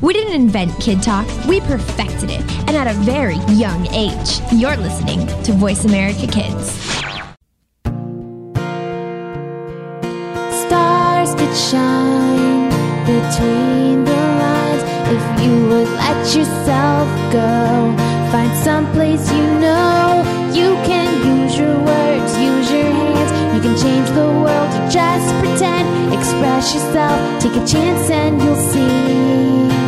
We didn't invent Kid Talk, we perfected it, and at a very young age. You're listening to Voice America Kids. Stars could shine between the lines if you would let yourself go. Find someplace you know you can use your words, use your hands. You can change the world, just pretend. Express yourself, take a chance, and you'll see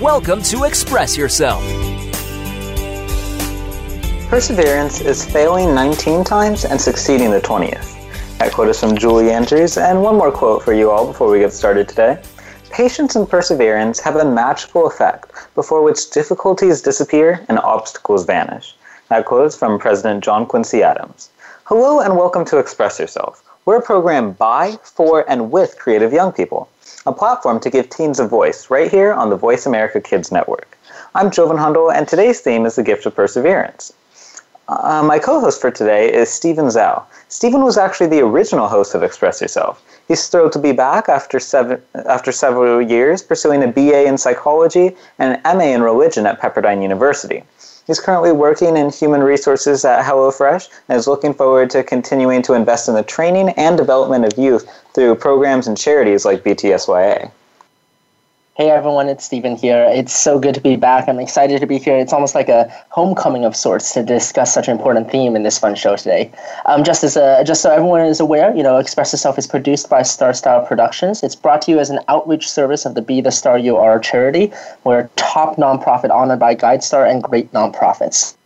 Welcome to Express Yourself. Perseverance is failing 19 times and succeeding the 20th. That quote is from Julie Andrews, and one more quote for you all before we get started today. Patience and perseverance have a magical effect before which difficulties disappear and obstacles vanish. That quote is from President John Quincy Adams. Hello and welcome to Express Yourself. We're a program by, for, and with creative young people, a platform to give teens a voice right here on the Voice America Kids Network. I'm Jovan Hundal, and today's theme is the gift of perseverance. Uh, my co host for today is Stephen Zhao. Stephen was actually the original host of Express Yourself. He's thrilled to be back after, seven, after several years pursuing a BA in psychology and an MA in religion at Pepperdine University. He's currently working in human resources at HelloFresh and is looking forward to continuing to invest in the training and development of youth through programs and charities like BTSYA. Hey everyone, it's Stephen here. It's so good to be back. I'm excited to be here. It's almost like a homecoming of sorts to discuss such an important theme in this fun show today. Um, just as a, just so everyone is aware, you know, Express Yourself is produced by Star Style Productions. It's brought to you as an outreach service of the Be the Star You Are charity. We're a top nonprofit honored by GuideStar and great nonprofits.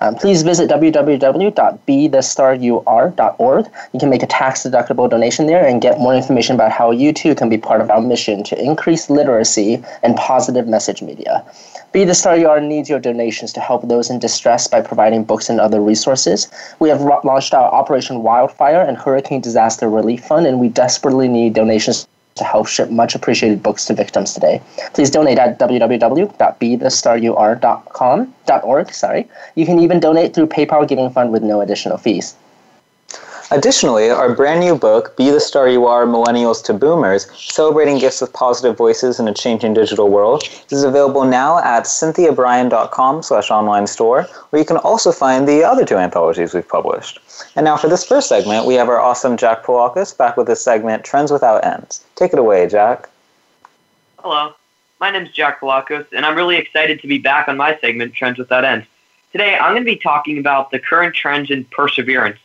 Um, please visit www.bethestarur.org. You can make a tax deductible donation there and get more information about how you too can be part of our mission to increase literacy and positive message media. Be the Star Are needs your donations to help those in distress by providing books and other resources. We have launched our Operation Wildfire and Hurricane Disaster Relief Fund, and we desperately need donations to help ship much appreciated books to victims today. Please donate at www.bethestarur.com.org. Sorry. You can even donate through PayPal Giving Fund with no additional fees. Additionally, our brand new book, Be the Star You Are Millennials to Boomers Celebrating Gifts with Positive Voices in a Changing Digital World, is available now at cynthiabryan.com slash online store, where you can also find the other two anthologies we've published. And now for this first segment, we have our awesome Jack Polakis back with this segment, Trends Without Ends. Take it away, Jack. Hello, my name is Jack Polakis, and I'm really excited to be back on my segment, Trends Without Ends. Today, I'm going to be talking about the current trends in perseverance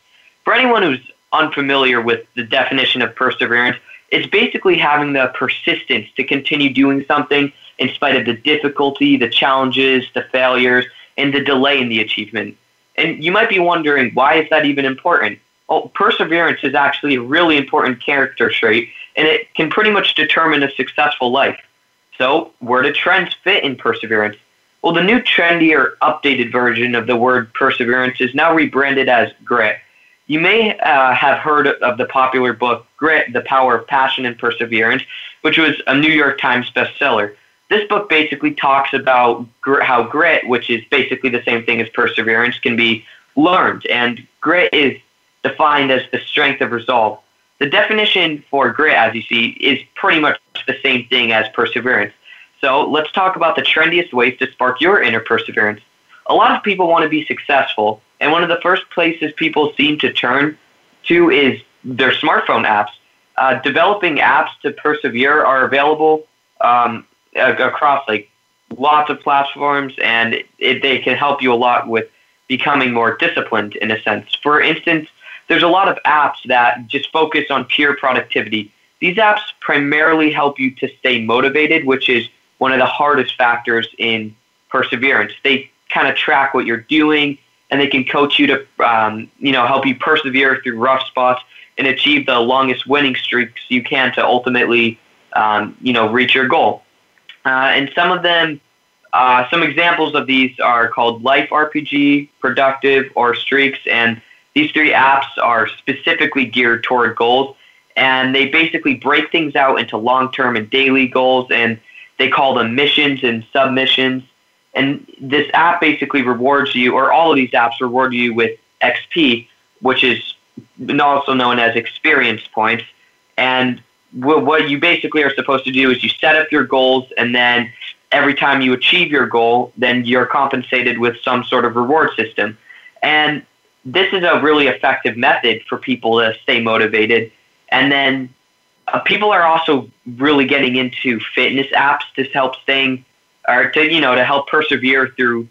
for anyone who's unfamiliar with the definition of perseverance, it's basically having the persistence to continue doing something in spite of the difficulty, the challenges, the failures, and the delay in the achievement. And you might be wondering, why is that even important? Well, perseverance is actually a really important character trait, and it can pretty much determine a successful life. So, where do trends fit in perseverance? Well, the new, trendier, updated version of the word perseverance is now rebranded as grit. You may uh, have heard of the popular book Grit, The Power of Passion and Perseverance, which was a New York Times bestseller. This book basically talks about gr- how grit, which is basically the same thing as perseverance, can be learned. And grit is defined as the strength of resolve. The definition for grit, as you see, is pretty much the same thing as perseverance. So let's talk about the trendiest ways to spark your inner perseverance. A lot of people want to be successful, and one of the first places people seem to turn to is their smartphone apps. Uh, developing apps to persevere are available um, across like lots of platforms, and it, they can help you a lot with becoming more disciplined in a sense. For instance, there's a lot of apps that just focus on pure productivity. These apps primarily help you to stay motivated, which is one of the hardest factors in perseverance. They kind of track what you're doing and they can coach you to um, you know help you persevere through rough spots and achieve the longest winning streaks you can to ultimately um, you know reach your goal. Uh, and some of them uh, some examples of these are called Life RPG, Productive, or Streaks, and these three apps are specifically geared toward goals, and they basically break things out into long-term and daily goals, and they call them missions and submissions. And this app basically rewards you, or all of these apps reward you with XP, which is also known as experience points. And what you basically are supposed to do is you set up your goals, and then every time you achieve your goal, then you're compensated with some sort of reward system. And this is a really effective method for people to stay motivated. And then uh, people are also really getting into fitness apps to help staying or to you know to help persevere through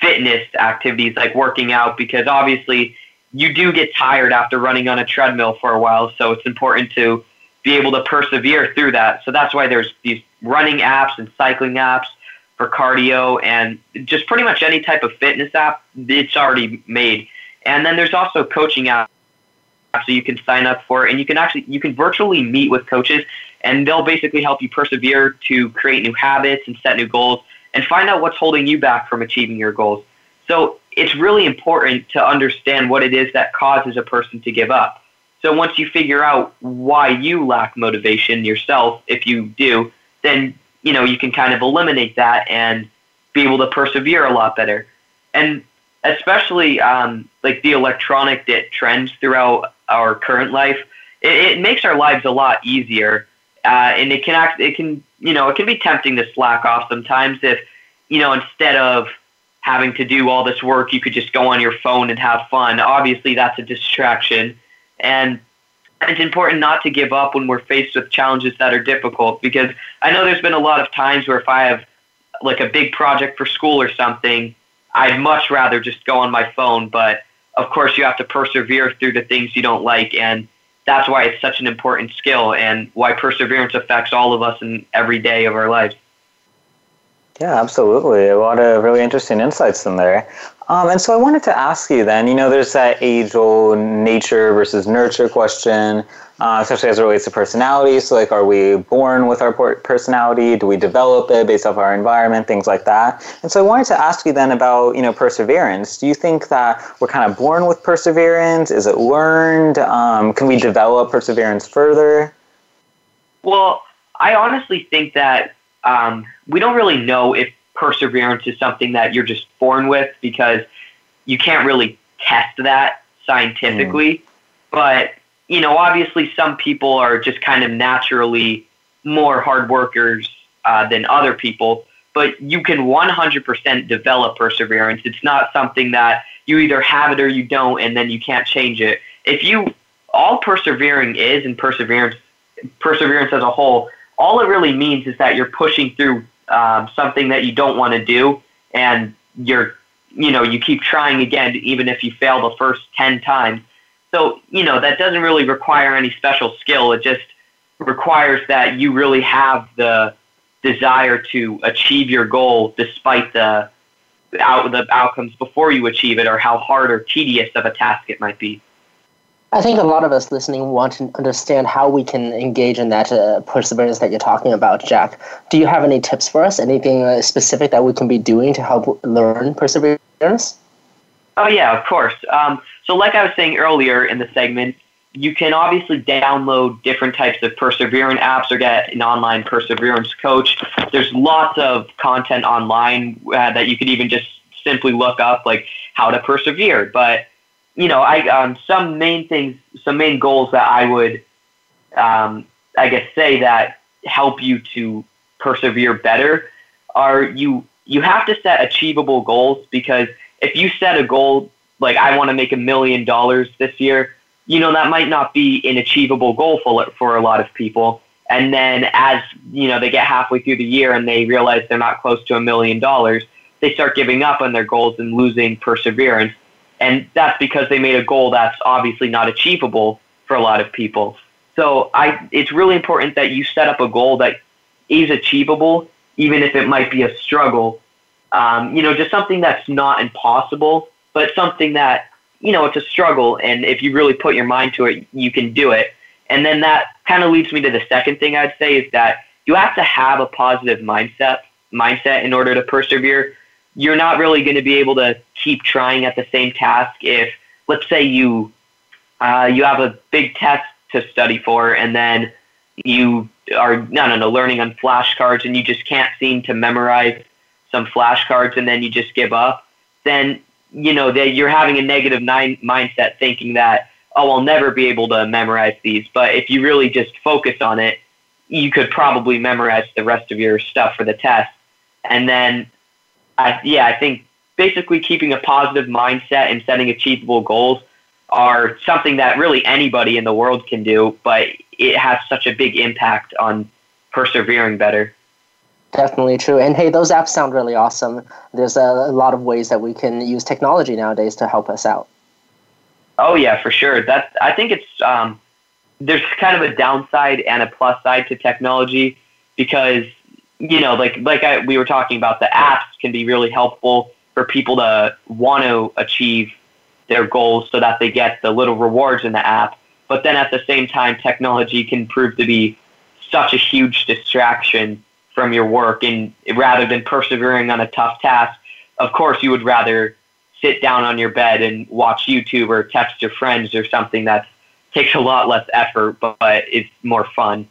fitness activities like working out because obviously you do get tired after running on a treadmill for a while. So it's important to be able to persevere through that. So that's why there's these running apps and cycling apps for cardio and just pretty much any type of fitness app it's already made. And then there's also coaching apps so you can sign up for it and you can actually you can virtually meet with coaches and they'll basically help you persevere to create new habits and set new goals and find out what's holding you back from achieving your goals. So it's really important to understand what it is that causes a person to give up. So once you figure out why you lack motivation yourself if you do then you know you can kind of eliminate that and be able to persevere a lot better. And especially um, like the electronic that trends throughout our current life, it, it makes our lives a lot easier. Uh, and it can act, it can, you know, it can be tempting to slack off sometimes if, you know, instead of having to do all this work, you could just go on your phone and have fun. Obviously, that's a distraction. And it's important not to give up when we're faced with challenges that are difficult because I know there's been a lot of times where if I have like a big project for school or something, I'd much rather just go on my phone. But of course, you have to persevere through the things you don't like. And that's why it's such an important skill and why perseverance affects all of us in every day of our lives. Yeah, absolutely. A lot of really interesting insights in there. Um, and so I wanted to ask you then, you know, there's that age old nature versus nurture question uh, especially as it relates to personality. So, like, are we born with our personality? Do we develop it based off our environment? Things like that. And so, I wanted to ask you then about you know perseverance. Do you think that we're kind of born with perseverance? Is it learned? Um, can we develop perseverance further? Well, I honestly think that um, we don't really know if perseverance is something that you're just born with because you can't really test that scientifically. Mm. But you know, obviously some people are just kind of naturally more hard workers uh, than other people, but you can 100% develop perseverance. It's not something that you either have it or you don't, and then you can't change it. If you, all persevering is, and perseverance, perseverance as a whole, all it really means is that you're pushing through um, something that you don't want to do, and you're, you know, you keep trying again, even if you fail the first 10 times so, you know, that doesn't really require any special skill. It just requires that you really have the desire to achieve your goal despite the out the outcomes before you achieve it or how hard or tedious of a task it might be. I think a lot of us listening want to understand how we can engage in that uh, perseverance that you're talking about, Jack. Do you have any tips for us? Anything uh, specific that we can be doing to help learn perseverance? Oh yeah, of course. Um, so, like I was saying earlier in the segment, you can obviously download different types of perseverance apps or get an online perseverance coach. There's lots of content online uh, that you could even just simply look up, like how to persevere. But you know, I um, some main things, some main goals that I would, um, I guess, say that help you to persevere better are you you have to set achievable goals because if you set a goal like I want to make a million dollars this year, you know that might not be an achievable goal for for a lot of people. And then as you know they get halfway through the year and they realize they're not close to a million dollars, they start giving up on their goals and losing perseverance. And that's because they made a goal that's obviously not achievable for a lot of people. So I, it's really important that you set up a goal that is achievable, even if it might be a struggle, um, you know, just something that's not impossible, but something that, you know, it's a struggle. And if you really put your mind to it, you can do it. And then that kind of leads me to the second thing I'd say is that you have to have a positive mindset. mindset in order to persevere. You're not really going to be able to keep trying at the same task if, let's say, you uh, you have a big test to study for, and then you are no no no learning on flashcards, and you just can't seem to memorize some flashcards, and then you just give up. Then you know that you're having a negative nine mindset, thinking that oh I'll never be able to memorize these. But if you really just focus on it, you could probably memorize the rest of your stuff for the test. And then, I yeah, I think basically keeping a positive mindset and setting achievable goals are something that really anybody in the world can do, but it has such a big impact on persevering better. Definitely true. And hey, those apps sound really awesome. There's a, a lot of ways that we can use technology nowadays to help us out. Oh yeah, for sure. That I think it's um, there's kind of a downside and a plus side to technology because you know, like like I, we were talking about, the apps can be really helpful for people to want to achieve their goals so that they get the little rewards in the app. But then at the same time, technology can prove to be such a huge distraction from your work. And rather than persevering on a tough task, of course, you would rather sit down on your bed and watch YouTube or text your friends or something that takes a lot less effort, but it's more fun.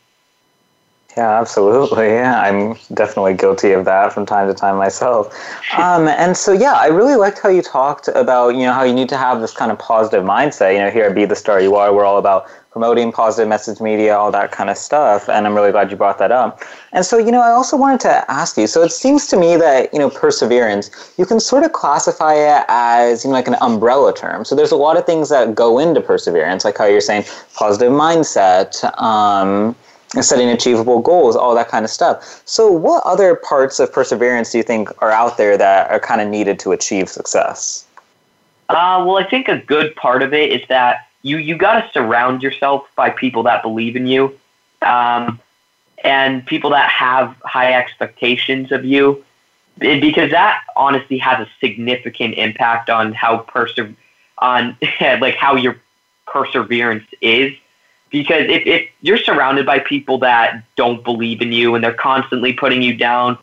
Yeah, absolutely. Yeah, I'm definitely guilty of that from time to time myself. Um, and so, yeah, I really liked how you talked about, you know, how you need to have this kind of positive mindset. You know, here at Be the Star You Are, we're all about promoting positive message media, all that kind of stuff. And I'm really glad you brought that up. And so, you know, I also wanted to ask you. So it seems to me that, you know, perseverance, you can sort of classify it as, you know, like an umbrella term. So there's a lot of things that go into perseverance, like how you're saying positive mindset, um, setting achievable goals, all that kind of stuff. So, what other parts of perseverance do you think are out there that are kind of needed to achieve success? Uh, well, I think a good part of it is that you you got to surround yourself by people that believe in you, um, and people that have high expectations of you, because that honestly has a significant impact on how perse- on like how your perseverance is because if, if you're surrounded by people that don't believe in you and they're constantly putting you down,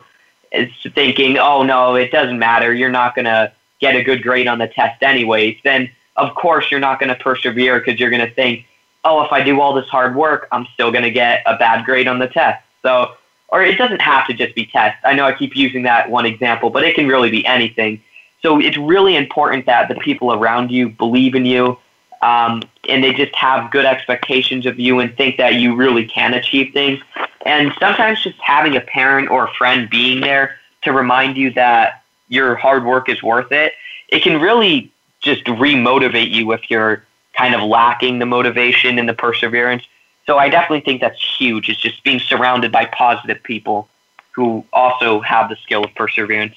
thinking, oh no, it doesn't matter, you're not going to get a good grade on the test anyways, then of course you're not going to persevere because you're going to think, oh, if I do all this hard work, I'm still going to get a bad grade on the test. So, or it doesn't have to just be tests. I know I keep using that one example, but it can really be anything. So it's really important that the people around you believe in you um, and they just have good expectations of you and think that you really can achieve things. And sometimes just having a parent or a friend being there to remind you that your hard work is worth it, it can really just remotivate you if you're kind of lacking the motivation and the perseverance. So I definitely think that's huge. It's just being surrounded by positive people who also have the skill of perseverance.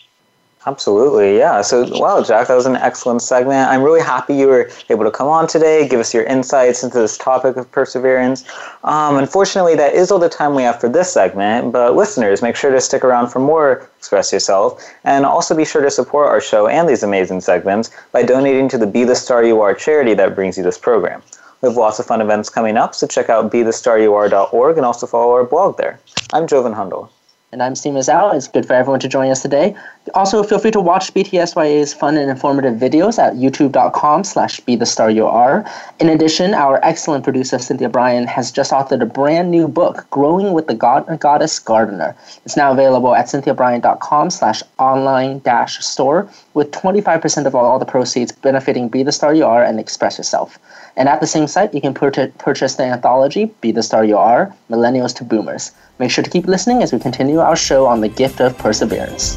Absolutely, yeah. So, wow, Jack, that was an excellent segment. I'm really happy you were able to come on today, give us your insights into this topic of perseverance. Um, unfortunately, that is all the time we have for this segment, but listeners, make sure to stick around for more Express Yourself, and also be sure to support our show and these amazing segments by donating to the Be the Star You Are charity that brings you this program. We have lots of fun events coming up, so check out BeTheStarYouAre.org and also follow our blog there. I'm Joven Hundal. And I'm Stephen Zhao. It's good for everyone to join us today. Also, feel free to watch BTSYA's fun and informative videos at youtube.com slash be the star you are. In addition, our excellent producer, Cynthia Bryan, has just authored a brand new book, Growing with the God- Goddess Gardener. It's now available at cynthiabryan.com slash online dash store with 25% of all, all the proceeds benefiting Be the Star You Are and Express Yourself. And at the same site, you can pur- purchase the anthology, Be the Star You Are, Millennials to Boomers. Make sure to keep listening as we continue our show on the gift of perseverance.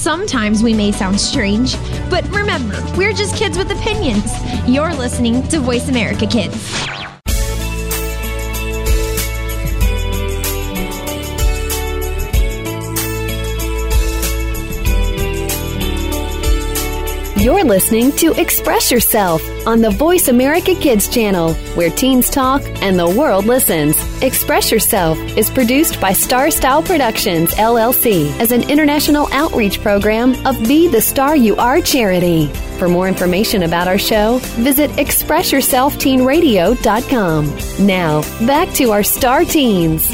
Sometimes we may sound strange, but remember, we're just kids with opinions. You're listening to Voice America Kids. You're listening to Express Yourself on the Voice America Kids channel, where teens talk and the world listens. Express Yourself is produced by Star Style Productions, LLC, as an international outreach program of Be the Star You Are charity. For more information about our show, visit ExpressYourselfTeenRadio.com. Now, back to our Star Teens.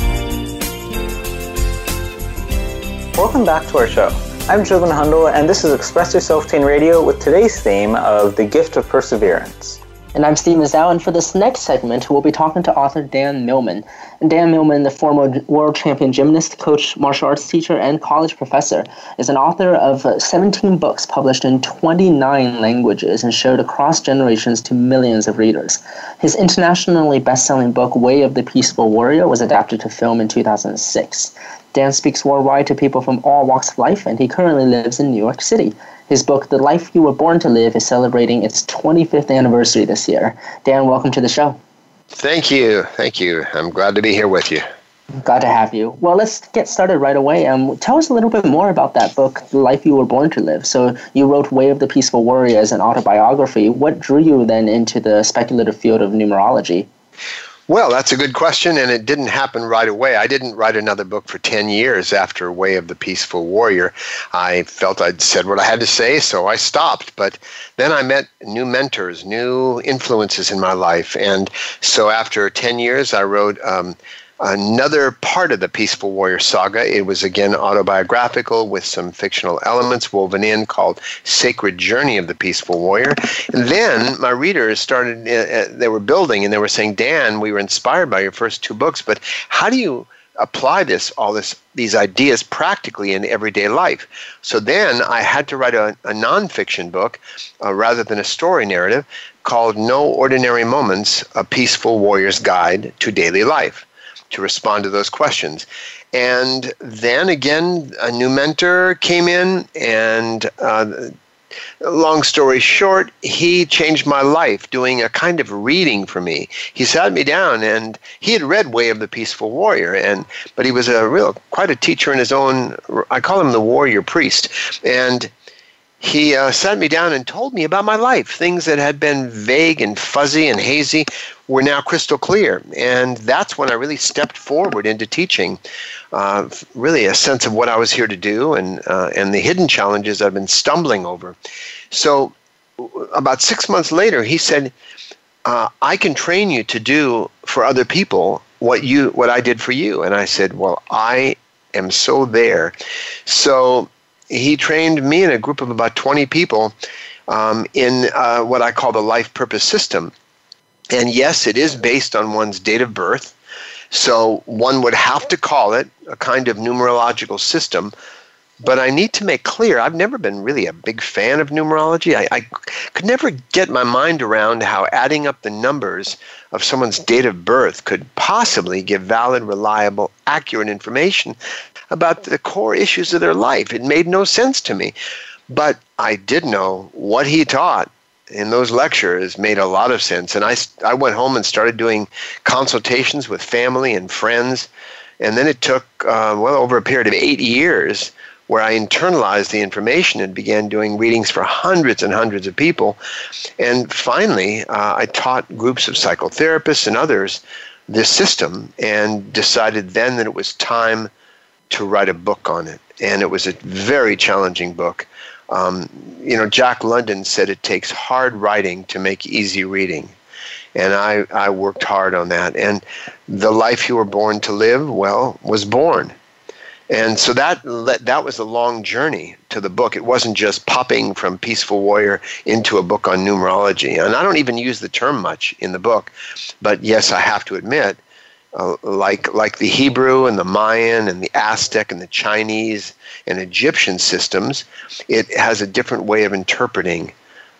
Welcome back to our show. I'm Jovan Hundal, and this is Express Yourself Teen Radio with today's theme of the gift of perseverance. And I'm Stephen Zhao, and for this next segment, we'll be talking to author Dan Millman. And Dan Millman, the former world champion gymnast, coach, martial arts teacher, and college professor, is an author of uh, 17 books published in 29 languages and shared across generations to millions of readers. His internationally best-selling book, Way of the Peaceful Warrior, was adapted to film in 2006. Dan speaks worldwide to people from all walks of life, and he currently lives in New York City. His book, The Life You Were Born to Live, is celebrating its 25th anniversary this year. Dan, welcome to the show. Thank you. Thank you. I'm glad to be here with you. Glad to have you. Well, let's get started right away. Um, tell us a little bit more about that book, The Life You Were Born to Live. So, you wrote Way of the Peaceful Warrior as an autobiography. What drew you then into the speculative field of numerology? Well, that's a good question, and it didn't happen right away. I didn't write another book for 10 years after Way of the Peaceful Warrior. I felt I'd said what I had to say, so I stopped. But then I met new mentors, new influences in my life. And so after 10 years, I wrote um, another part of the Peaceful Warrior saga. It was again autobiographical with some fictional elements woven in called Sacred Journey of the Peaceful Warrior. And then my readers started, uh, uh, they were building and they were saying, Dan, we were inspired by your first two books, but how do you apply this all this these ideas practically in everyday life so then i had to write a, a nonfiction book uh, rather than a story narrative called no ordinary moments a peaceful warrior's guide to daily life to respond to those questions. And then again, a new mentor came in, and uh, long story short, he changed my life doing a kind of reading for me. He sat me down and he had read Way of the Peaceful Warrior and but he was a real quite a teacher in his own I call him the warrior priest. And he uh, sat me down and told me about my life. Things that had been vague and fuzzy and hazy were now crystal clear. And that's when I really stepped forward into teaching, uh, really a sense of what I was here to do and, uh, and the hidden challenges I've been stumbling over. So, about six months later, he said, uh, I can train you to do for other people what you what I did for you. And I said, Well, I am so there. So he trained me and a group of about 20 people um, in uh, what I call the life purpose system. And yes, it is based on one's date of birth. So one would have to call it a kind of numerological system. But I need to make clear I've never been really a big fan of numerology. I, I could never get my mind around how adding up the numbers of someone's date of birth could possibly give valid, reliable, accurate information about the core issues of their life. It made no sense to me. But I did know what he taught in those lectures made a lot of sense. And I, I went home and started doing consultations with family and friends. And then it took, uh, well, over a period of eight years where I internalized the information and began doing readings for hundreds and hundreds of people. And finally, uh, I taught groups of psychotherapists and others this system and decided then that it was time to write a book on it. And it was a very challenging book. Um, you know, Jack London said it takes hard writing to make easy reading. And I, I worked hard on that. And the life you were born to live, well, was born. And so that that was a long journey to the book. It wasn't just popping from Peaceful Warrior into a book on numerology. And I don't even use the term much in the book, but yes, I have to admit uh, like like the Hebrew and the Mayan and the Aztec and the Chinese and Egyptian systems, it has a different way of interpreting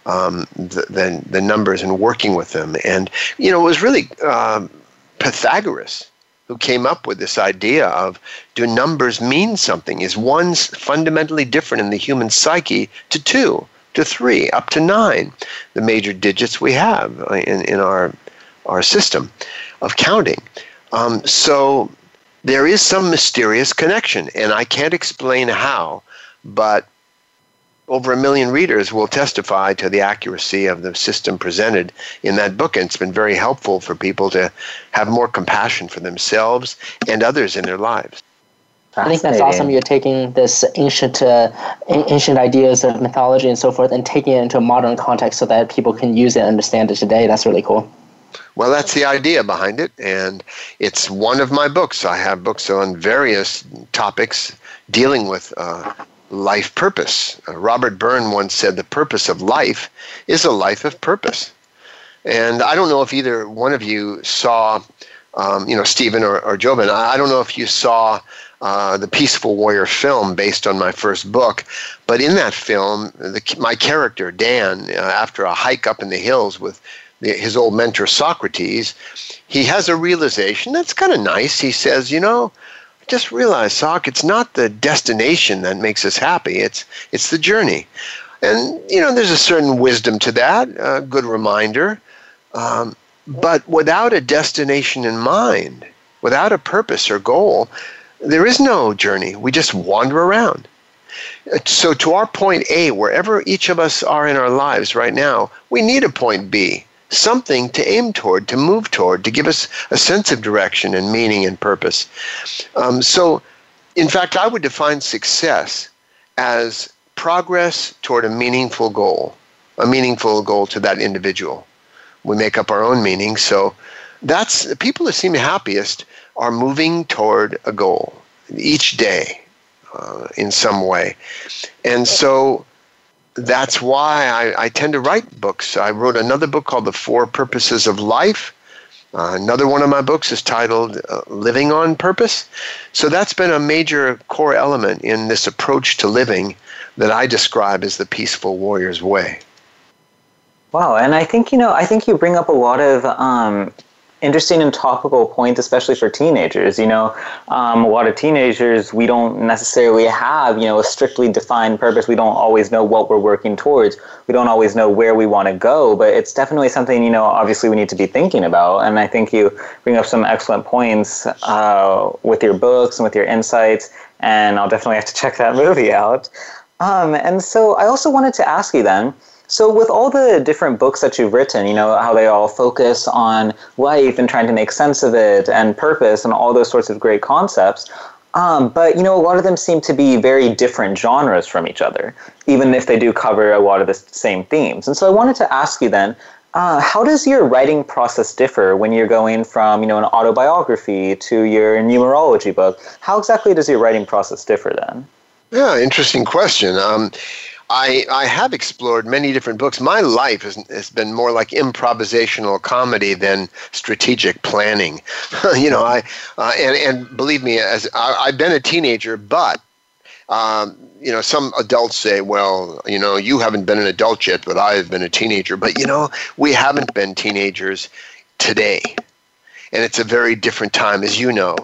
um, the, the, the numbers and working with them. And you know, it was really um, Pythagoras who came up with this idea of do numbers mean something? Is one fundamentally different in the human psyche to two, to three, up to nine, the major digits we have in, in our, our system of counting? Um, so there is some mysterious connection, and I can't explain how, but over a million readers will testify to the accuracy of the system presented in that book. And it's been very helpful for people to have more compassion for themselves and others in their lives. I think that's awesome. You're taking this ancient, uh, ancient ideas of mythology and so forth, and taking it into a modern context so that people can use it and understand it today. That's really cool. Well, that's the idea behind it, and it's one of my books. I have books on various topics dealing with uh, life purpose. Uh, Robert Byrne once said the purpose of life is a life of purpose. And I don't know if either one of you saw, um, you know, Stephen or, or Jobin, I don't know if you saw uh, the Peaceful Warrior film based on my first book. But in that film, the, my character, Dan, uh, after a hike up in the hills with his old mentor, Socrates, he has a realization that's kind of nice. He says, you know, just realize, Soc, it's not the destination that makes us happy. It's it's the journey, and you know there's a certain wisdom to that. A good reminder, um, but without a destination in mind, without a purpose or goal, there is no journey. We just wander around. So to our point A, wherever each of us are in our lives right now, we need a point B something to aim toward, to move toward, to give us a sense of direction and meaning and purpose. Um, so, in fact, I would define success as progress toward a meaningful goal, a meaningful goal to that individual. We make up our own meaning. So, that's the people that seem happiest are moving toward a goal each day uh, in some way. And so, that's why I, I, tend to write books. I wrote another book called The Four Purposes of Life. Uh, another one of my books is titled uh, Living on Purpose. So that's been a major core element in this approach to living that I describe as the peaceful warrior's way. Wow, and I think you know, I think you bring up a lot of um, interesting and topical point, especially for teenagers. You know, um, a lot of teenagers, we don't necessarily have, you know, a strictly defined purpose. We don't always know what we're working towards. We don't always know where we want to go, but it's definitely something, you know, obviously we need to be thinking about. And I think you bring up some excellent points uh, with your books and with your insights. And I'll definitely have to check that movie out. Um, and so I also wanted to ask you then, so, with all the different books that you've written, you know, how they all focus on life and trying to make sense of it and purpose and all those sorts of great concepts, um, but, you know, a lot of them seem to be very different genres from each other, even if they do cover a lot of the same themes. And so I wanted to ask you then, uh, how does your writing process differ when you're going from, you know, an autobiography to your numerology book? How exactly does your writing process differ then? Yeah, interesting question. Um, I, I have explored many different books. My life has, has been more like improvisational comedy than strategic planning. you know, I uh, and and believe me, as I, have been a teenager, but um, you know, some adults say, well, you know, you haven't been an adult yet, but I have been a teenager. But you know, we haven't been teenagers today, and it's a very different time, as you know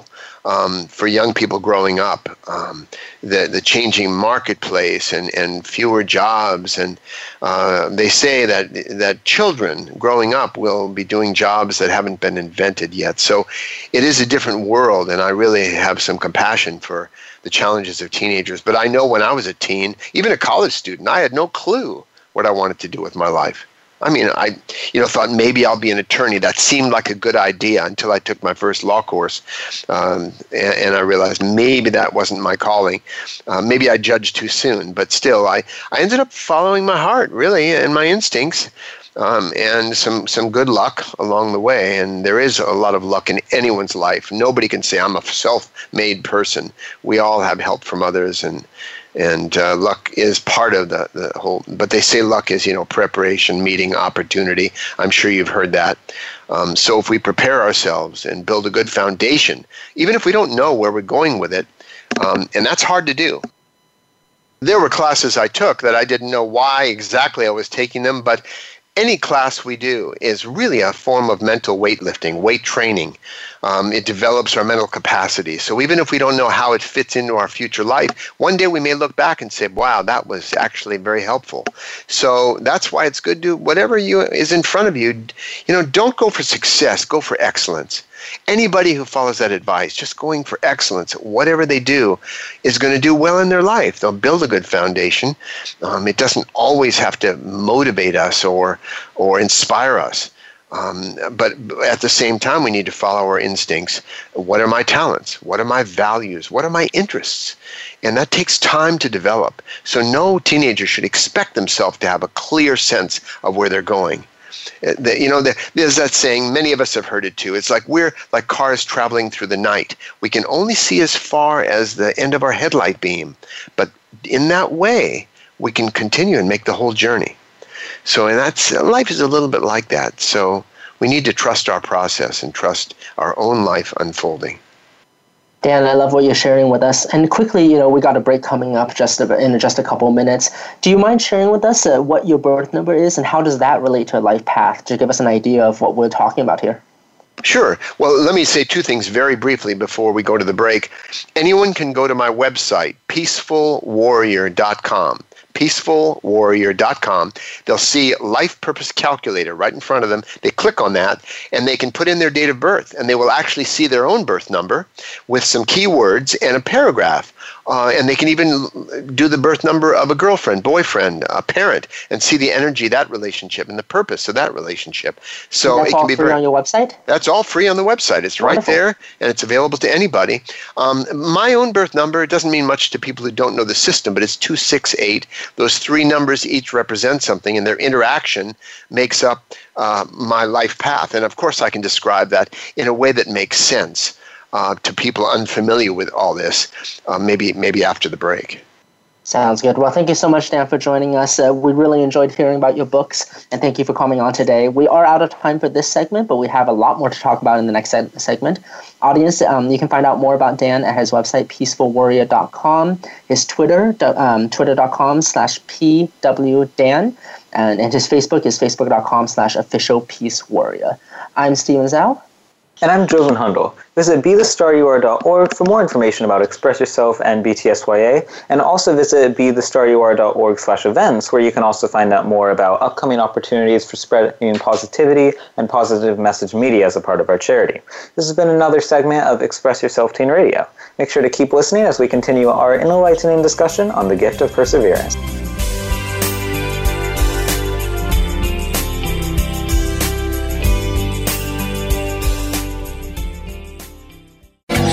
um, for young people growing up, um, the the changing marketplace and, and fewer jobs, and uh, they say that that children growing up will be doing jobs that haven't been invented yet. So, it is a different world, and I really have some compassion for the challenges of teenagers. But I know when I was a teen, even a college student, I had no clue what I wanted to do with my life. I mean, I, you know, thought maybe I'll be an attorney. That seemed like a good idea until I took my first law course, um, and, and, I realized maybe that wasn't my calling. Uh, maybe I judged too soon, but still, I, I ended up following my heart, really, and my instincts. Um, and some some good luck along the way. And there is a lot of luck in anyone's life. Nobody can say I'm a self-made person. We all have help from others, and and uh, luck is part of the, the whole but they say luck is you know preparation meeting opportunity. I'm sure you've heard that. Um, so if we prepare ourselves and build a good foundation even if we don't know where we're going with it um, and that's hard to do. There were classes i took that i didn't know why exactly i was taking them but any class we do is really a form of mental weightlifting, weight training. Um, it develops our mental capacity. So even if we don't know how it fits into our future life, one day we may look back and say, "Wow, that was actually very helpful." So that's why it's good to whatever you is in front of you. You know, don't go for success, go for excellence. Anybody who follows that advice, just going for excellence whatever they do, is going to do well in their life. They'll build a good foundation. Um, it doesn't always have to motivate us or or inspire us. Um, but at the same time, we need to follow our instincts. What are my talents? What are my values? What are my interests? And that takes time to develop. So no teenager should expect themselves to have a clear sense of where they're going. Uh, the, you know, the, there's that saying, many of us have heard it too. It's like we're like cars traveling through the night. We can only see as far as the end of our headlight beam. But in that way, we can continue and make the whole journey. So, and that's life is a little bit like that. So, we need to trust our process and trust our own life unfolding. Dan, I love what you're sharing with us. And quickly, you know, we got a break coming up just in just a couple minutes. Do you mind sharing with us uh, what your birth number is and how does that relate to a life path to give us an idea of what we're talking about here? Sure. Well, let me say two things very briefly before we go to the break. Anyone can go to my website, peacefulwarrior.com peacefulwarrior.com. They'll see Life Purpose Calculator right in front of them. They click on that and they can put in their date of birth and they will actually see their own birth number with some keywords and a paragraph uh, and they can even do the birth number of a girlfriend, boyfriend, a parent, and see the energy of that relationship and the purpose of that relationship. So it can be free very, on your website. That's all free on the website. It's Wonderful. right there, and it's available to anybody. Um, my own birth number it doesn't mean much to people who don't know the system, but it's two six eight. Those three numbers each represent something, and their interaction makes up uh, my life path. And of course, I can describe that in a way that makes sense uh, to people unfamiliar with all this, uh, maybe maybe after the break. Sounds good. Well, thank you so much, Dan, for joining us. Uh, we really enjoyed hearing about your books, and thank you for coming on today. We are out of time for this segment, but we have a lot more to talk about in the next se- segment. Audience, um, you can find out more about Dan at his website, peacefulwarrior.com, his Twitter, um, twitter.com slash pwdan, and, and his Facebook is facebook.com slash official peace warrior. I'm Steven Zhao. And I'm Joven Hundal. Visit BeTheStarYouAre.org for more information about Express Yourself and BTSYA, and also visit BeTheStarYouAre.org slash events, where you can also find out more about upcoming opportunities for spreading positivity and positive message media as a part of our charity. This has been another segment of Express Yourself Teen Radio. Make sure to keep listening as we continue our enlightening discussion on the gift of perseverance.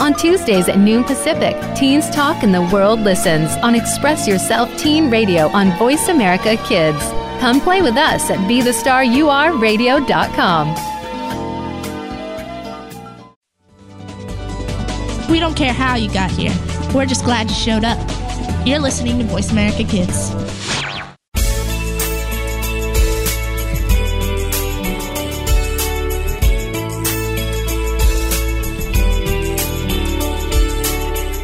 On Tuesdays at noon Pacific, Teens Talk and the World Listens on Express Yourself Teen Radio on Voice America Kids. Come play with us at BeTheStarYouAreRadio.com. We don't care how you got here. We're just glad you showed up. You're listening to Voice America Kids.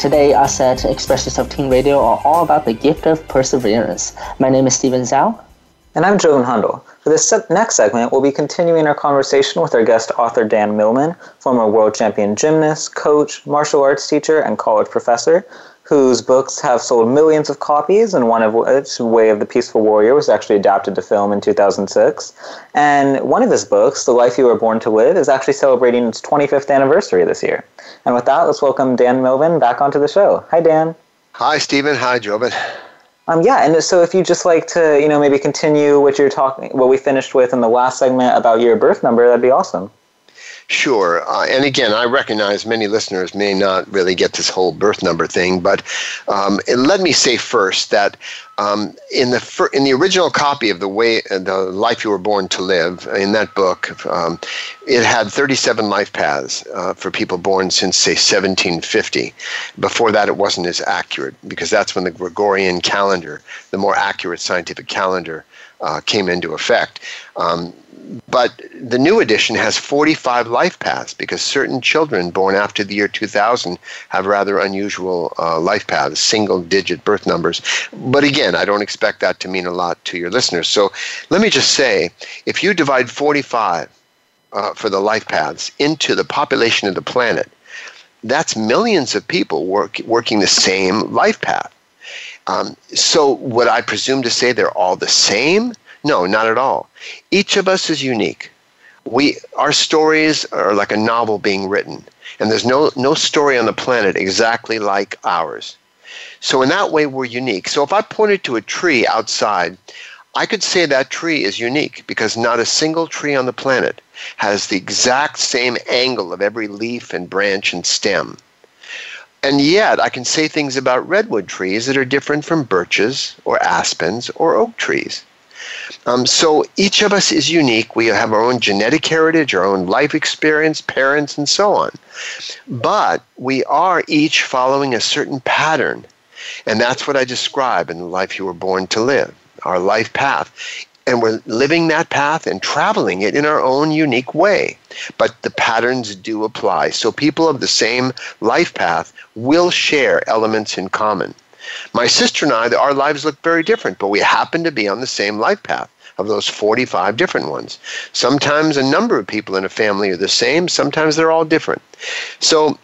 Today, us at Express Yourself Teen Radio are all about the gift of perseverance. My name is Steven Zhao. And I'm Joven Hundal. For this next segment, we'll be continuing our conversation with our guest author Dan Millman, former world champion gymnast, coach, martial arts teacher, and college professor, whose books have sold millions of copies, and one of which, Way of the Peaceful Warrior, was actually adapted to film in 2006. And one of his books, The Life You Were Born to Live, is actually celebrating its 25th anniversary this year. And with that, let's welcome Dan Millman back onto the show. Hi, Dan. Hi, Stephen. Hi, Jobin. Um, yeah, and so if you just like to, you know, maybe continue what you're talking, what we finished with in the last segment about your birth number, that'd be awesome. Sure. Uh, and again, I recognize many listeners may not really get this whole birth number thing, but um, let me say first that um, in the fir- in the original copy of the way the life you were born to live in that book, um, it had 37 life paths uh, for people born since say 1750. Before that, it wasn't as accurate because that's when the Gregorian calendar, the more accurate scientific calendar, uh, came into effect. Um, but the new edition has 45 life paths because certain children born after the year 2000 have rather unusual uh, life paths, single digit birth numbers. But again, I don't expect that to mean a lot to your listeners. So let me just say if you divide 45 uh, for the life paths into the population of the planet, that's millions of people work, working the same life path. Um, so, would I presume to say they're all the same? No, not at all. Each of us is unique. We, our stories are like a novel being written, and there's no, no story on the planet exactly like ours. So, in that way, we're unique. So, if I pointed to a tree outside, I could say that tree is unique because not a single tree on the planet has the exact same angle of every leaf and branch and stem. And yet, I can say things about redwood trees that are different from birches or aspens or oak trees. Um, so each of us is unique. We have our own genetic heritage, our own life experience, parents, and so on. But we are each following a certain pattern. And that's what I describe in the life you were born to live, our life path. And we're living that path and traveling it in our own unique way. But the patterns do apply. So people of the same life path will share elements in common. My sister and I, our lives look very different, but we happen to be on the same life path of those 45 different ones. Sometimes a number of people in a family are the same, sometimes they're all different. So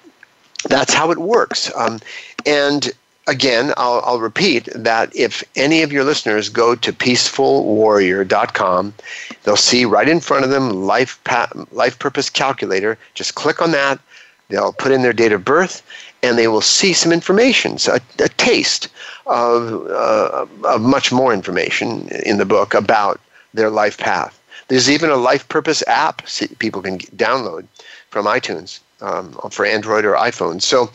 that's how it works. Um, and again, I'll, I'll, repeat that if any of your listeners go to peacefulwarrior.com, they'll see right in front of them life, pa- life purpose calculator. Just click on that. They'll put in their date of birth and they will see some information, a, a taste of, uh, of much more information in the book about their life path. There's even a life purpose app people can download from iTunes um, for Android or iPhone. So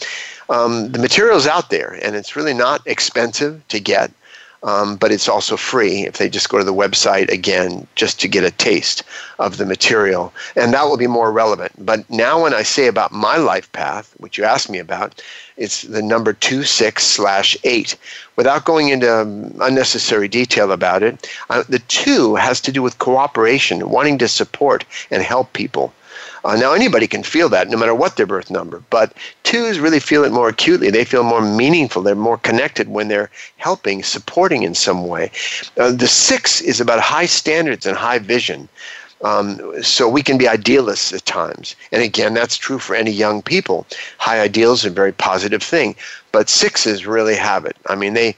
um, the material's out there, and it's really not expensive to get. Um, but it's also free if they just go to the website again just to get a taste of the material. And that will be more relevant. But now, when I say about my life path, which you asked me about, it's the number 2 6 slash 8. Without going into um, unnecessary detail about it, uh, the 2 has to do with cooperation, wanting to support and help people. Uh, now, anybody can feel that no matter what their birth number, but twos really feel it more acutely. They feel more meaningful. They're more connected when they're helping, supporting in some way. Uh, the six is about high standards and high vision. Um, so we can be idealists at times. And again, that's true for any young people. High ideals are a very positive thing, but sixes really have it. I mean, they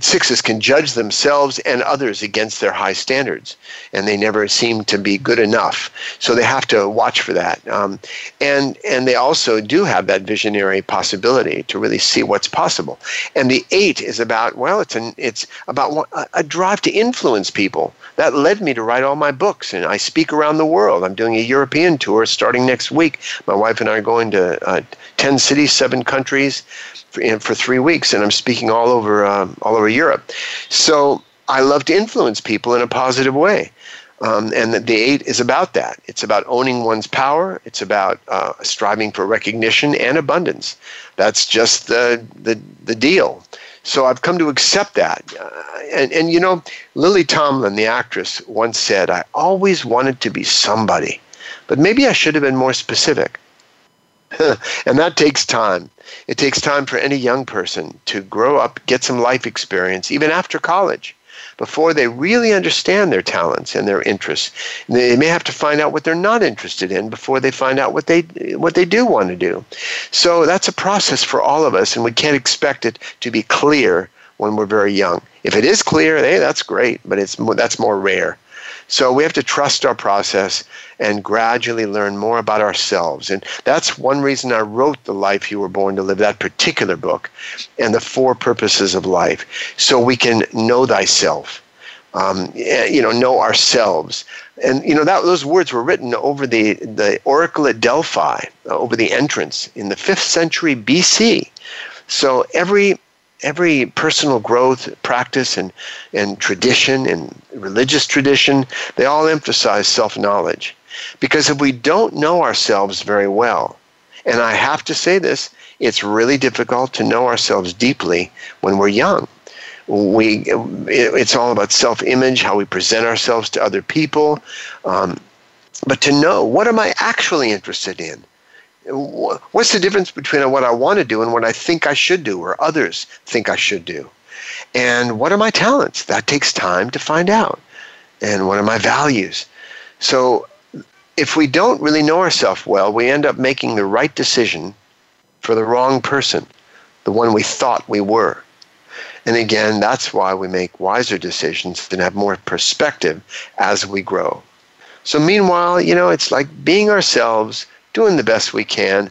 sixes can judge themselves and others against their high standards, and they never seem to be good enough. So they have to watch for that. Um, and and they also do have that visionary possibility to really see what's possible. And the eight is about well, it's an it's about a drive to influence people. That led me to write all my books, and I speak around the world. I'm doing a European tour starting next week. My wife and I are going to uh, ten cities, seven countries for, for three weeks, and I'm speaking all over um, all over Europe. So I love to influence people in a positive way. Um, and the, the, eight is about that. It's about owning one's power. It's about uh, striving for recognition and abundance. That's just the, the, the deal. So I've come to accept that. Uh, and, and you know, Lily Tomlin, the actress, once said, I always wanted to be somebody, but maybe I should have been more specific. and that takes time. It takes time for any young person to grow up, get some life experience, even after college. Before they really understand their talents and their interests. They may have to find out what they're not interested in before they find out what they what they do want to do. So that's a process for all of us, and we can't expect it to be clear when we're very young. If it is clear, hey, that's great, but it's that's more rare. So we have to trust our process and gradually learn more about ourselves. And that's one reason I wrote The Life You Were Born to Live, that particular book, and the four purposes of life, so we can know thyself. Um, eh, you know, know ourselves. And, you know, that, those words were written over the, the oracle at Delphi, uh, over the entrance in the 5th century BC. So every every personal growth practice and, and tradition and religious tradition, they all emphasize self knowledge. Because if we don't know ourselves very well, and I have to say this, it's really difficult to know ourselves deeply when we're young. We, it's all about self image, how we present ourselves to other people. Um, but to know what am I actually interested in? What's the difference between what I want to do and what I think I should do or others think I should do? And what are my talents? That takes time to find out. And what are my values? So if we don't really know ourselves well, we end up making the right decision for the wrong person, the one we thought we were. And again, that's why we make wiser decisions and have more perspective as we grow. So, meanwhile, you know, it's like being ourselves doing the best we can.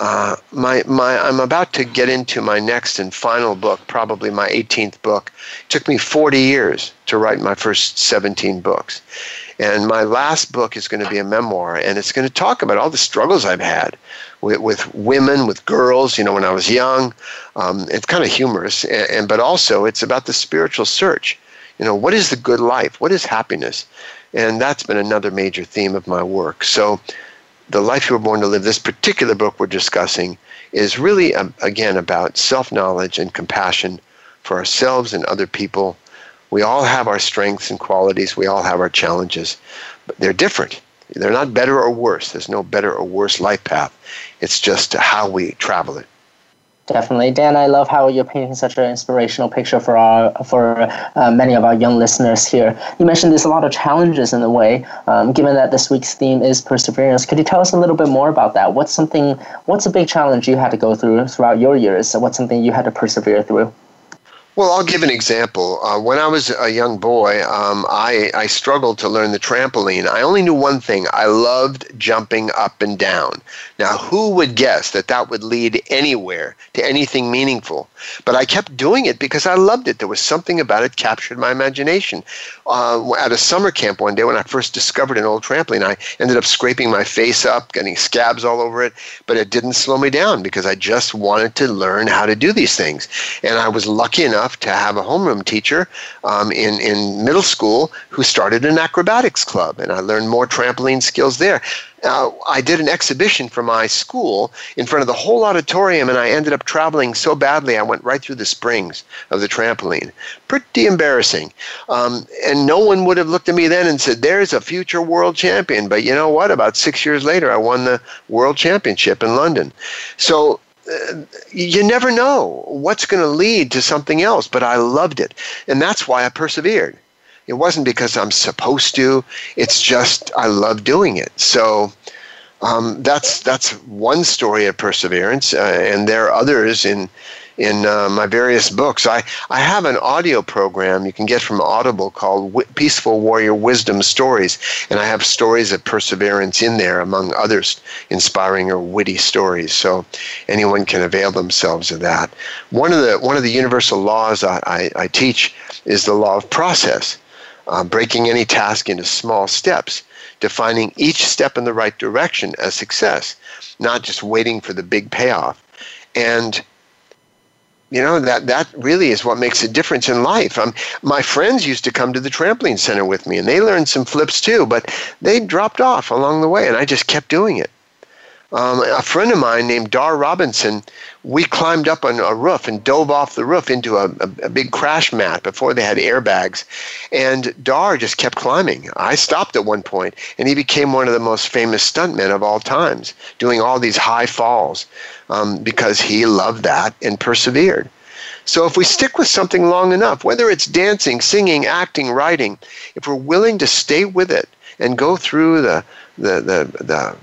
Uh, my, my, I'm about to get into my next and final book, probably my 18th book. It took me 40 years to write my first 17 books. And my last book is going to be a memoir, and it's going to talk about all the struggles I've had with, with women, with girls, you know, when I was young. Um, it's kind of humorous, and, and, but also it's about the spiritual search. You know, what is the good life? What is happiness? And that's been another major theme of my work. So the life you were born to live, this particular book we're discussing, is really, um, again, about self knowledge and compassion for ourselves and other people. We all have our strengths and qualities, we all have our challenges, but they're different. They're not better or worse. There's no better or worse life path. It's just how we travel it. Definitely, Dan. I love how you're painting such an inspirational picture for our for uh, many of our young listeners here. You mentioned there's a lot of challenges in the way. Um, given that this week's theme is perseverance, could you tell us a little bit more about that? What's something? What's a big challenge you had to go through throughout your years? What's something you had to persevere through? Well, I'll give an example. Uh, when I was a young boy, um, I, I struggled to learn the trampoline. I only knew one thing I loved jumping up and down. Now, who would guess that that would lead anywhere to anything meaningful? But I kept doing it because I loved it. There was something about it captured my imagination. Uh, at a summer camp one day when I first discovered an old trampoline, I ended up scraping my face up, getting scabs all over it, but it didn't slow me down because I just wanted to learn how to do these things. And I was lucky enough enough to have a homeroom teacher um, in, in middle school who started an acrobatics club, and I learned more trampoline skills there. Uh, I did an exhibition for my school in front of the whole auditorium, and I ended up traveling so badly I went right through the springs of the trampoline. Pretty embarrassing. Um, and no one would have looked at me then and said, There's a future world champion. But you know what? About six years later, I won the world championship in London. So you never know what's going to lead to something else, but I loved it. And that's why I persevered. It wasn't because I'm supposed to, it's just I love doing it. So um, that's, that's one story of perseverance. Uh, and there are others in, in uh, my various books. I, I have an audio program you can get from Audible called w- Peaceful Warrior Wisdom Stories, and I have stories of perseverance in there, among others, inspiring or witty stories. So anyone can avail themselves of that. One of the one of the universal laws I, I, I teach is the law of process, uh, breaking any task into small steps defining each step in the right direction as success, not just waiting for the big payoff. And you know that that really is what makes a difference in life. Um, my friends used to come to the trampoline center with me, and they learned some flips too, but they dropped off along the way, and I just kept doing it. Um, a friend of mine named Dar Robinson, we climbed up on a roof and dove off the roof into a, a, a, big crash mat before they had airbags. And Dar just kept climbing. I stopped at one point, and he became one of the most famous stuntmen of all times, doing all these high falls um, because he loved that and persevered. So if we stick with something long enough, whether it's dancing, singing, acting, writing, if we're willing to stay with it and go through the the the, the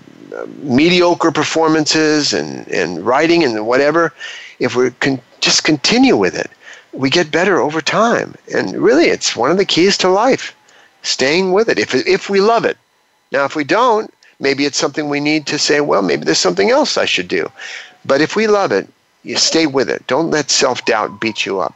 mediocre performances and, and writing and whatever, if we can just continue with it, we get better over time. And really, it's one of the keys to life, staying with it if, if we love it. Now, if we don't, maybe it's something we need to say, well, maybe there's something else I should do. But if we love it, you stay with it. Don't let self doubt beat you up.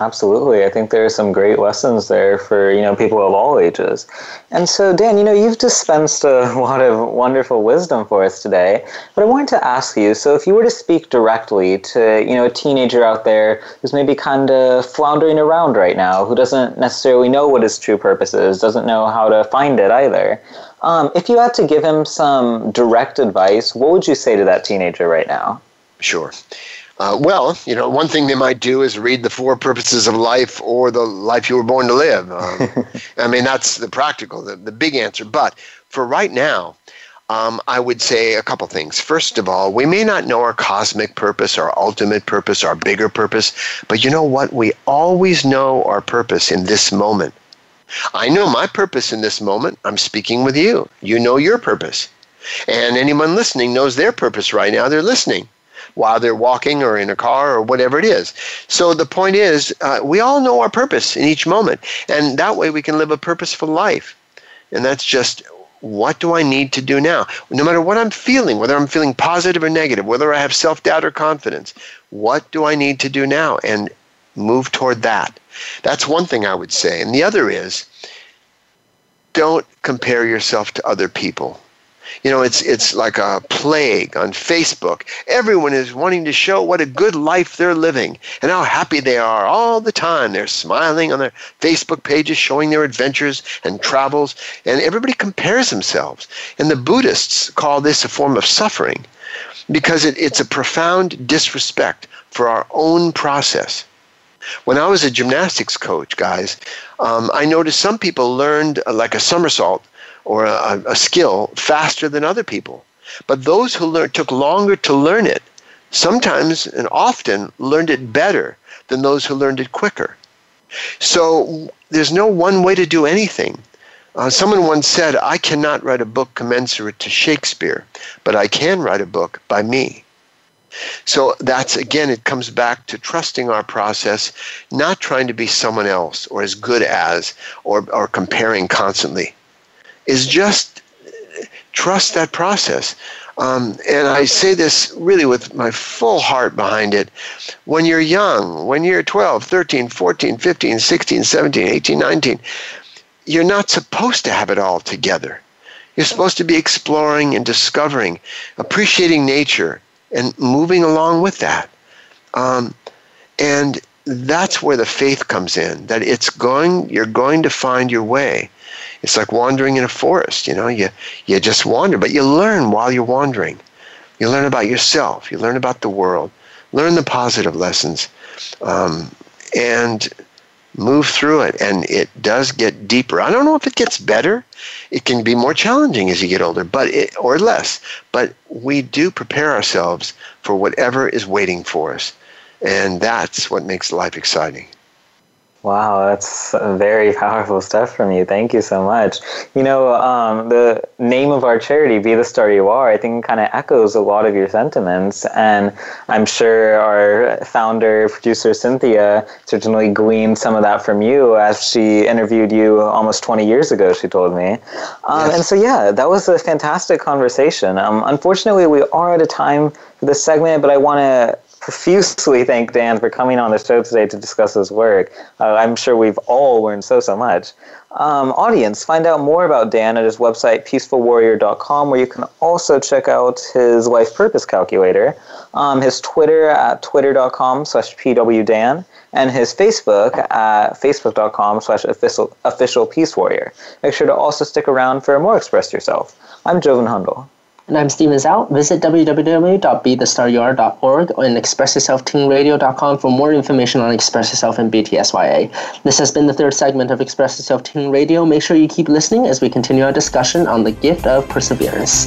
Absolutely. I think there are some great lessons there for, you know, people of all ages. And so, Dan, you know, you've dispensed a lot of wonderful wisdom for us today. But I wanted to ask you, so if you were to speak directly to, you know, a teenager out there who's maybe kind of floundering around right now, who doesn't necessarily know what his true purpose is, doesn't know how to find it either, um, if you had to give him some direct advice, what would you say to that teenager right now? Sure. Uh, well, you know, one thing they might do is read the four purposes of life or the life you were born to live. Um, I mean, that's the practical, the, the big answer. But for right now, um, I would say a couple things. First of all, we may not know our cosmic purpose, our ultimate purpose, our bigger purpose, but you know what? We always know our purpose in this moment. I know my purpose in this moment. I'm speaking with you. You know your purpose. And anyone listening knows their purpose right now. They're listening while they're walking or in a car or whatever it is. So the point is, uh, we all know our purpose in each moment, and that way we can live a purposeful life. And that's just what do I need to do now? No matter what I'm feeling, whether I'm feeling positive or negative, whether I have self doubt or confidence, what do I need to do now? And move toward that. That's one thing I would say. And the other is don't compare yourself to other people. You know, it's it's like a plague on Facebook. Everyone is wanting to show what a good life they're living and how happy they are all the time. They're smiling on their Facebook pages, showing their adventures and travels, and everybody compares themselves. And the Buddhists call this a form of suffering because it, it's a profound disrespect for our own process. When I was a gymnastics coach, guys, um, I noticed some people learned uh, like a somersault or a, a skill faster than other people. But those who learned took longer to learn it, sometimes and often learned it better than those who learned it quicker. So there's no one way to do anything. Uh, someone once said, I cannot write a book commensurate to Shakespeare, but I can write a book by me. So that's again, it comes back to trusting our process, not trying to be someone else or as good as or, or comparing constantly is just trust that process. Um, and I say this really with my full heart behind it. When you're young, when you're 12, 13, 14, 15, 16, 17, 18, 19, you're not supposed to have it all together. You're supposed to be exploring and discovering, appreciating nature, and moving along with that. Um, and that's where the faith comes in that it's going you're going to find your way it's like wandering in a forest, you know, you, you just wander, but you learn while you're wandering. You learn about yourself, you learn about the world, learn the positive lessons, um, and move through it. And it does get deeper. I don't know if it gets better. It can be more challenging as you get older, but it, or less. But we do prepare ourselves for whatever is waiting for us. And that's what makes life exciting. Wow, that's very powerful stuff from you. Thank you so much. You know, um, the name of our charity, Be the Star You Are, I think kind of echoes a lot of your sentiments. And I'm sure our founder, producer, Cynthia, certainly gleaned some of that from you as she interviewed you almost 20 years ago, she told me. Um, yes. And so, yeah, that was a fantastic conversation. Um, unfortunately, we are out of time for this segment, but I want to profusely thank Dan for coming on the show today to discuss his work. Uh, I'm sure we've all learned so, so much. Um, audience, find out more about Dan at his website, peacefulwarrior.com, where you can also check out his life purpose calculator, um, his Twitter at twitter.com slash pwdan, and his Facebook at facebook.com slash official, peace warrior. Make sure to also stick around for more Express Yourself. I'm Joven Hundal. And I'm Stephen Zhao. Visit www.bethestaryouare.org and expressyourselfteenradio.com for more information on Express Yourself and BTSYA. This has been the third segment of Express Yourself Teen Radio. Make sure you keep listening as we continue our discussion on the gift of perseverance.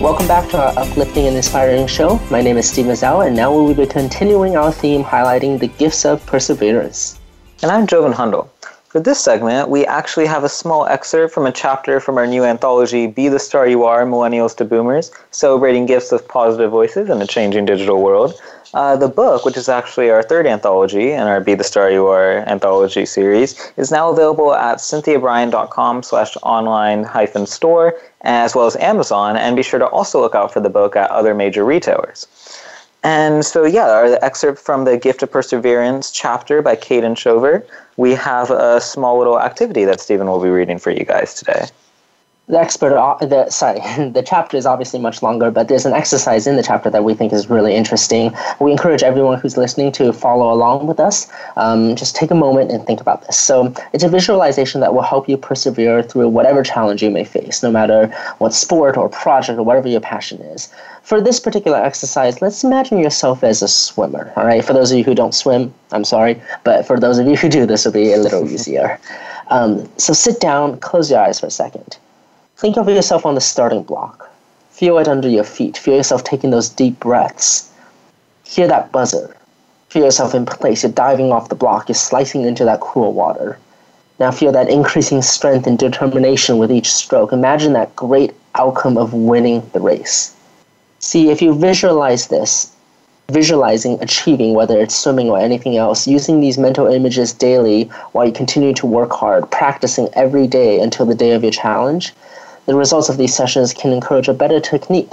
Welcome back to our uplifting and inspiring show. My name is Steve Mazzell, and now we will be continuing our theme highlighting the gifts of perseverance. And I'm Joven Hundal. For this segment, we actually have a small excerpt from a chapter from our new anthology, Be the Star You Are Millennials to Boomers, celebrating gifts of positive voices in a changing digital world. Uh, the book, which is actually our third anthology in our Be the Star You Are anthology series, is now available at cynthiabrian.com slash online hyphen store, as well as Amazon, and be sure to also look out for the book at other major retailers. And so, yeah, our excerpt from the Gift of Perseverance chapter by Caden Shover, we have a small little activity that Stephen will be reading for you guys today the expert uh, the sorry the chapter is obviously much longer but there's an exercise in the chapter that we think is really interesting. We encourage everyone who's listening to follow along with us um, just take a moment and think about this. So it's a visualization that will help you persevere through whatever challenge you may face no matter what sport or project or whatever your passion is. For this particular exercise let's imagine yourself as a swimmer all right? For those of you who don't swim i'm sorry but for those of you who do this will be a little easier. Um, so sit down close your eyes for a second Think of yourself on the starting block. Feel it under your feet. Feel yourself taking those deep breaths. Hear that buzzer. Feel yourself in place. You're diving off the block. You're slicing into that cool water. Now feel that increasing strength and determination with each stroke. Imagine that great outcome of winning the race. See, if you visualize this, visualizing achieving, whether it's swimming or anything else, using these mental images daily while you continue to work hard, practicing every day until the day of your challenge, the results of these sessions can encourage a better technique,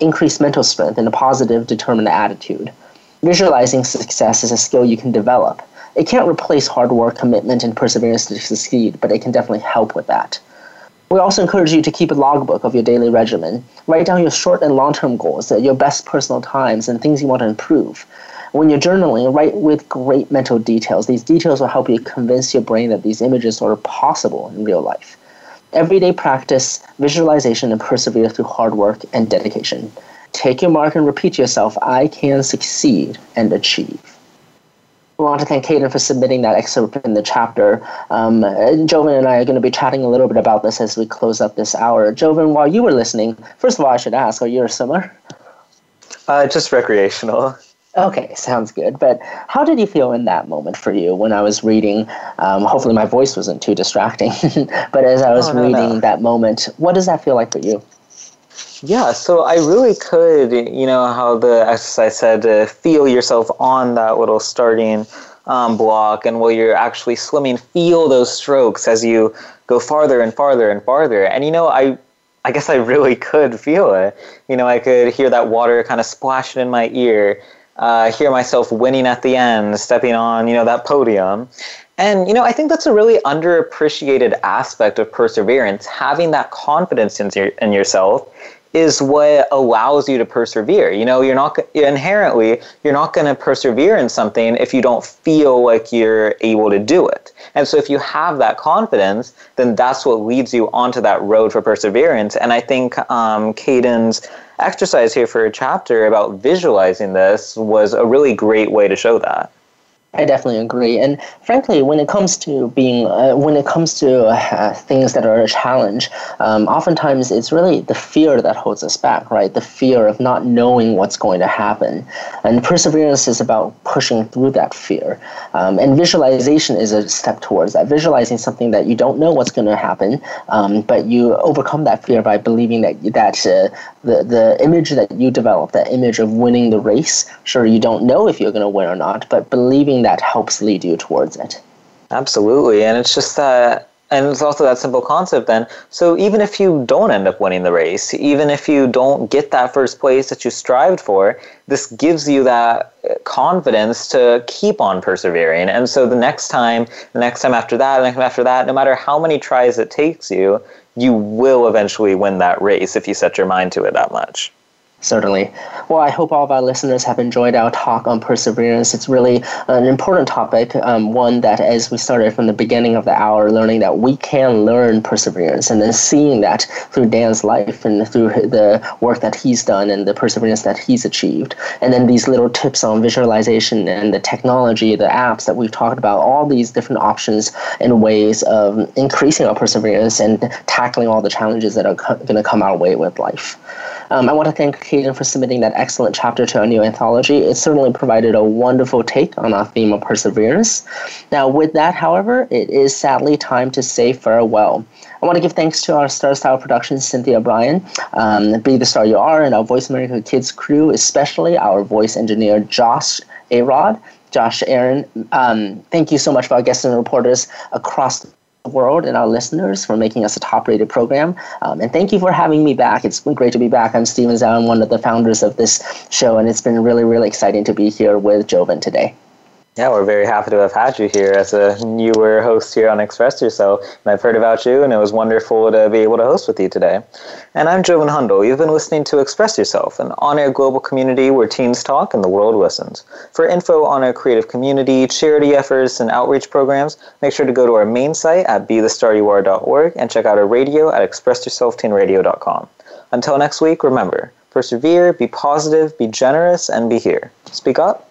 increase mental strength, and a positive, determined attitude. Visualizing success is a skill you can develop. It can't replace hard work, commitment, and perseverance to succeed, but it can definitely help with that. We also encourage you to keep a logbook of your daily regimen. Write down your short and long term goals, your best personal times, and things you want to improve. When you're journaling, write with great mental details. These details will help you convince your brain that these images are possible in real life. Everyday practice, visualization, and persevere through hard work and dedication. Take your mark and repeat to yourself, I can succeed and achieve. We want to thank Caden for submitting that excerpt in the chapter. Um, Joven and I are going to be chatting a little bit about this as we close up this hour. Joven, while you were listening, first of all, I should ask, are you a swimmer? Uh, just recreational. Okay, sounds good. But how did you feel in that moment for you when I was reading? Um, hopefully, my voice wasn't too distracting. but as I was oh, no, reading no. that moment, what does that feel like for you? Yeah, so I really could, you know, how the exercise said to feel yourself on that little starting um, block, and while you're actually swimming, feel those strokes as you go farther and farther and farther. And you know, I I guess I really could feel it. You know, I could hear that water kind of splashing in my ear uh, hear myself winning at the end, stepping on, you know, that podium. And, you know, I think that's a really underappreciated aspect of perseverance. Having that confidence in, your, in yourself is what allows you to persevere. You know, you're not inherently, you're not going to persevere in something if you don't feel like you're able to do it. And so if you have that confidence, then that's what leads you onto that road for perseverance. And I think um, Caden's exercise here for a chapter about visualizing this was a really great way to show that. I definitely agree. And frankly, when it comes to being, uh, when it comes to uh, things that are a challenge, um, oftentimes it's really the fear that holds us back, right? The fear of not knowing what's going to happen. And perseverance is about pushing through that fear. Um, and visualization is a step towards that. Visualizing something that you don't know what's going to happen, um, but you overcome that fear by believing that that uh, the the image that you develop, that image of winning the race. Sure, you don't know if you're going to win or not, but believing that helps lead you towards it. Absolutely, and it's just that and it's also that simple concept then. So even if you don't end up winning the race, even if you don't get that first place that you strived for, this gives you that uh, confidence to keep on persevering. And so the next time, the next time after that, the next time after that, no matter how many tries it takes you, you will eventually win that race if you set your mind to it that much. Certainly. Well, I hope all of our listeners have enjoyed our talk on perseverance. It's really an important topic, um, one that, as we started from the beginning of the hour, learning that we can learn perseverance, and then seeing that through Dan's life and through the work that he's done and the perseverance that he's achieved. And then these little tips on visualization and the technology, the apps that we've talked about, all these different options and ways of increasing our perseverance and tackling all the challenges that are co- going to come our way with life. Um, I want to thank For submitting that excellent chapter to our new anthology. It certainly provided a wonderful take on our theme of perseverance. Now, with that, however, it is sadly time to say farewell. I want to give thanks to our Star Style Productions, Cynthia Brian, um, Be the Star You Are, and our Voice America Kids crew, especially our voice engineer, Josh Arod. Josh Aaron, um, thank you so much for our guests and reporters across world and our listeners for making us a top rated program. Um, and thank you for having me back. It's been great to be back. I'm Stephen Zhao. I'm one of the founders of this show, and it's been really, really exciting to be here with Joven today. Yeah, we're very happy to have had you here as a newer host here on Express Yourself. And I've heard about you, and it was wonderful to be able to host with you today. And I'm Joven Hundal. You've been listening to Express Yourself, an on air global community where teens talk and the world listens. For info on our creative community, charity efforts, and outreach programs, make sure to go to our main site at bethestaryouare.org and check out our radio at expressyourselfteenradio.com. Until next week, remember persevere, be positive, be generous, and be here. Speak up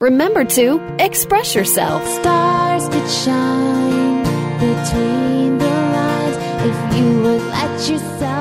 remember to express yourself. Stars could shine between the lines if you would let yourself